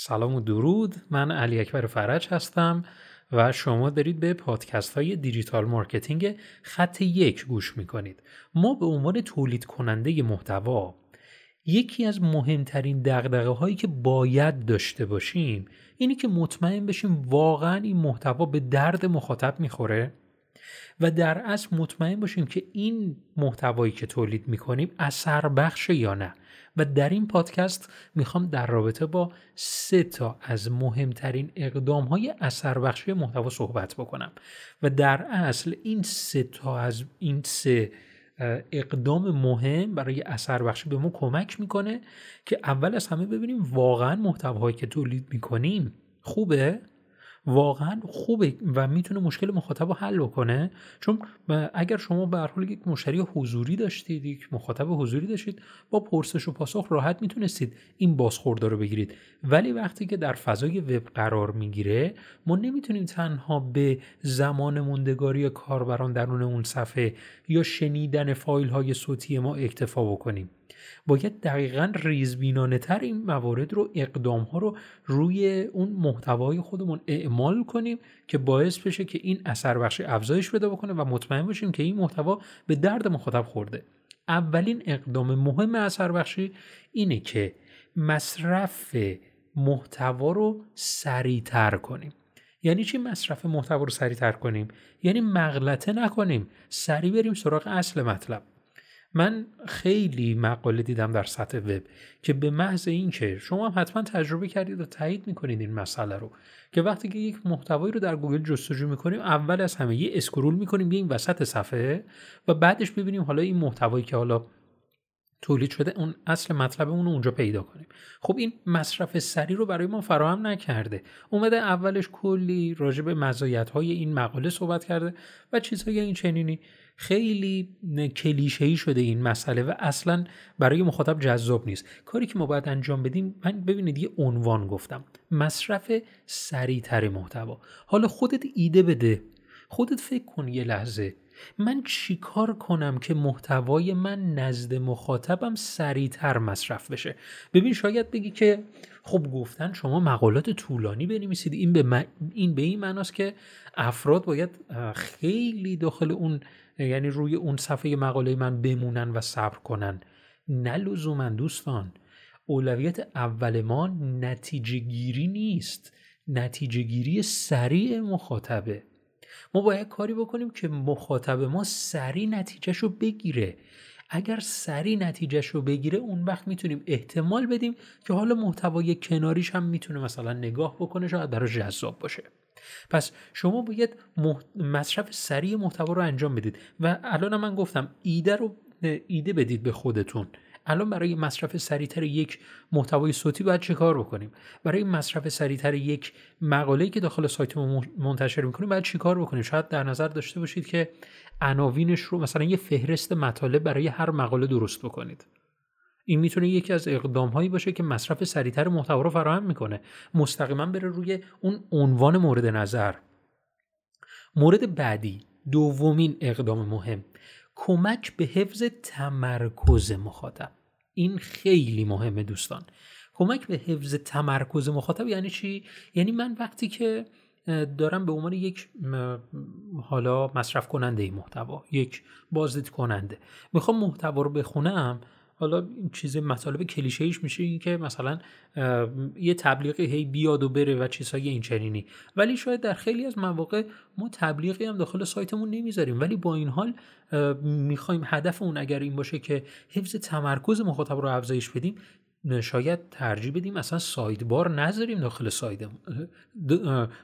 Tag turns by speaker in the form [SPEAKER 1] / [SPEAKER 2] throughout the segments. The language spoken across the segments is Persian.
[SPEAKER 1] سلام و درود. من علی اکبر فرج هستم و شما دارید به پادکست های digital marketing خط یک گوش می‌کنید. ما به عنوان تولید کننده محتوا یکی از مهمترین دغدغه هایی که باید داشته باشیم اینه که مطمئن بشیم واقعا این محتوا به درد مخاطب می‌خوره. و در اصل مطمئن باشیم که این محتوایی که تولید می‌کنیم اثر بخشه یا نه. و در این پادکست می‌خوام در رابطه با سه تا از مهمترین اقدام های اثر بخشی محتوا صحبت بکنم. و در اصل این سه تا از این سه اقدام مهم برای اثر بخشی به ما کمک می‌کنه که اول از همه ببینیم واقعا محتواهایی که تولید می‌کنیم خوبه؟ واقعا خوبه و می‌تونه مشکل مخاطب رو حل بکنه. چون اگر شما به حال یک مشتری حضوری داشتید یک مخاطب حضوری داشتید با پرسش و پاسخ راحت می‌تونستید این بازخورده رو بگیرید. ولی وقتی که در فضای وب قرار می‌گیره ما نمی‌تونیم تنها به زمان موندگاری کاربران درون اون صفحه یا شنیدن فایل های صوتی ما اکتفا بکنیم. باید دقیقا ریزبینانه تر این موارد رو اقدام ها رو روی اون محتوای خودمون اعمال کنیم که باعث بشه که این اثر بخشی افزایش بده بکنه و مطمئن باشیم که این محتوا به درد مخاطب خورده. اولین اقدام مهم اثر بخشی اینه که مصرف محتوا رو سریعتر کنیم. یعنی چی مصرف محتوا رو سریعتر کنیم؟ یعنی مغلطه نکنیم. سریع بریم سراغ اصل مطلب. من خیلی مقاله دیدم در سطح وب که به محض اینکه شما هم حتما تجربه کردید و تایید می‌کنید این مسئله رو که وقتی که یک محتوایی رو در گوگل جستجو می‌کنیم اول از همه یه scroll می‌کنیم این وسط صفحه و بعدش ببینیم حالا این محتوایی که حالا تولید شده اون اصل مطلب رو اونجا پیدا کنیم. خب این مصرف سری رو برای ما فراهم نکرده. اومده اولش کلی راجع به مزایت های این مقاله صحبت کرده و چیزهای این چنینی خیلی کلیشه‌ای شده این مسئله و اصلا برای مخاطب جذاب نیست. کاری که ما باید انجام بدیم من ببینید یه عنوان گفتم. مصرف سریعتر محتوا. حالا خودت ایده بده. خودت فکر کن یه لحظه. من چیکار کنم که محتوای من نزد مخاطبم سریعتر مصرف بشه؟ ببین شاید بگی که خب گفتن شما مقالات طولانی بنویسید این به این به این معناست که افراد باید خیلی داخل اون یعنی روی اون صفحه مقاله من بمونن و صبر کنن. نه لزوما دوستان اولویت اول ما نتیجه گیری نیست. نتیجه گیری سریع مخاطبه. ما باید کاری بکنیم که مخاطب ما سریع نتیجهش رو بگیره. اگر سریع نتیجهش رو بگیره اون وقت می‌تونیم احتمال بدیم که حالا محتوای کناریش هم می‌تونه مثلا نگاه بکنه شاید برای جذاب باشه. پس شما باید مصرف سریع محتوا رو انجام بدید. و الان من گفتم ایده رو ایده بدید به خودتون. الان برای مصرف سریعتر یک محتوای صوتی باید چه کار بکنیم؟ برای مصرف سریعتر یک مقاله که داخل سایت منتشر می‌کنیم باید چی کار بکنیم؟ شاید در نظر داشته باشید که عناوینش رو مثلا یه فهرست مطالب برای هر مقاله درست بکنید. این می‌تونه یکی از اقدام هایی باشه که مصرف سریعتر محتوا رو فراهم می‌کنه. مستقیما بره روی اون عنوان مورد نظر. مورد بعدی دومین اقدام مهم. کمک به حفظ تمرکز مخاطب. این خیلی مهمه دوستان. کمک به حفظ تمرکز مخاطب یعنی چی؟ یعنی من وقتی که دارم به عنوان یک حالا مصرف کننده محتوا یک بازدید کننده می‌خوام محتوا رو بخونم حالا این چیز مطالب کلیشه‌ایش میشه این که مثلا یه تبلیغی هی بیاد و بره و چیزهای این چنینی. ولی شاید در خیلی از مواقع ما تبلیغی هم داخل سایتمون نمی‌ذاریم. ولی با این حال می‌خوایم هدف اون اگر این باشه که حفظ تمرکز مخاطب رو افزایش بدیم شاید ترجیح بدیم اصلا سایدبار نذاریم داخل ساید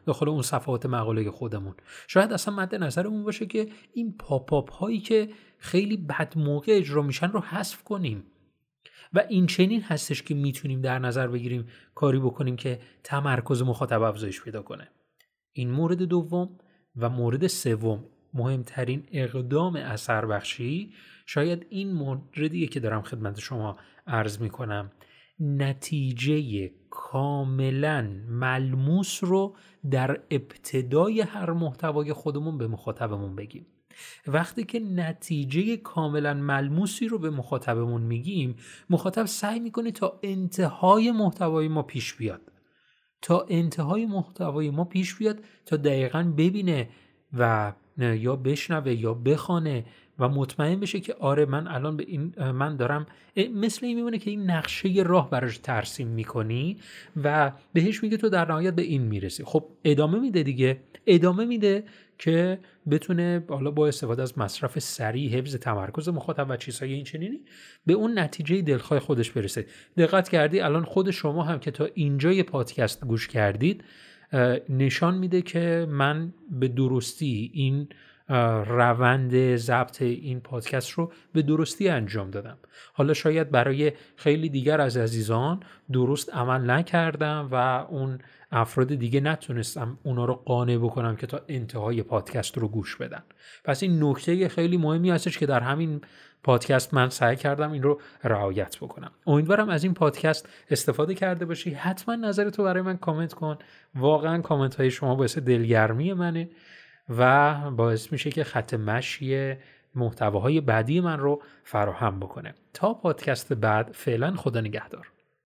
[SPEAKER 1] داخل اون صفحات مقاله خودمون. شاید اصلا مد نظرمون باشه که این پاپ هایی که خیلی بد موقع اجرا میشن رو حذف کنیم. و این چنین هستش که می‌تونیم در نظر بگیریم کاری بکنیم که تمرکز مخاطب افزایش پیدا کنه. این مورد دوم و مورد سوم. مهمترین اقدام اثر بخشی شاید این موردیه که دارم خدمت شما عرض می‌کنم. نتیجه کاملا ملموس رو در ابتدای هر محتوای خودمون به مخاطبمون بگیم. وقتی که نتیجه کاملا ملموسی رو به مخاطبمون میگیم مخاطب سعی می‌کنه تا انتهای محتوای ما پیش بیاد. تا انتهای محتوای ما پیش بیاد تا دقیقا ببینه و یا بشنوه یا بخوانه و مطمئن بشه که آره من الان به این من دارم مثل این میمونه که این نقشه راه براش ترسیم می‌کنی و بهش میگه تو در نهایت به این می‌رسی. خب ادامه میده دیگه. ادامه میده که بتونه حالا با استفاده از مصرف سریع حفظ تمرکز مخاطب و چیزهای این چنینی به اون نتیجه دلخواه خودش برسه. دقت کردی الان خود شما هم که تا اینجای پادکست گوش کردید نشان میده که من به درستی این روند ضبط این پادکست رو به درستی انجام دادم. حالا شاید برای خیلی دیگر از عزیزان درست عمل نکردم و اون افراد دیگه نتونستم اونا رو قانع بکنم که تا انتهای پادکست رو گوش بدن. پس این نکته خیلی مهمی هستش که در همین پادکست من سعی کردم این رو رعایت بکنم. امیدوارم از این پادکست استفاده کرده باشی. حتما نظرتو برای من کامنت کن. واقعا کامنت های شما باعث دلگرمی منه. و باعث میشه که خط مشی محتواهای بعدی من رو فراهم بکنه. تا پادکست بعد فعلا خدا نگهدار.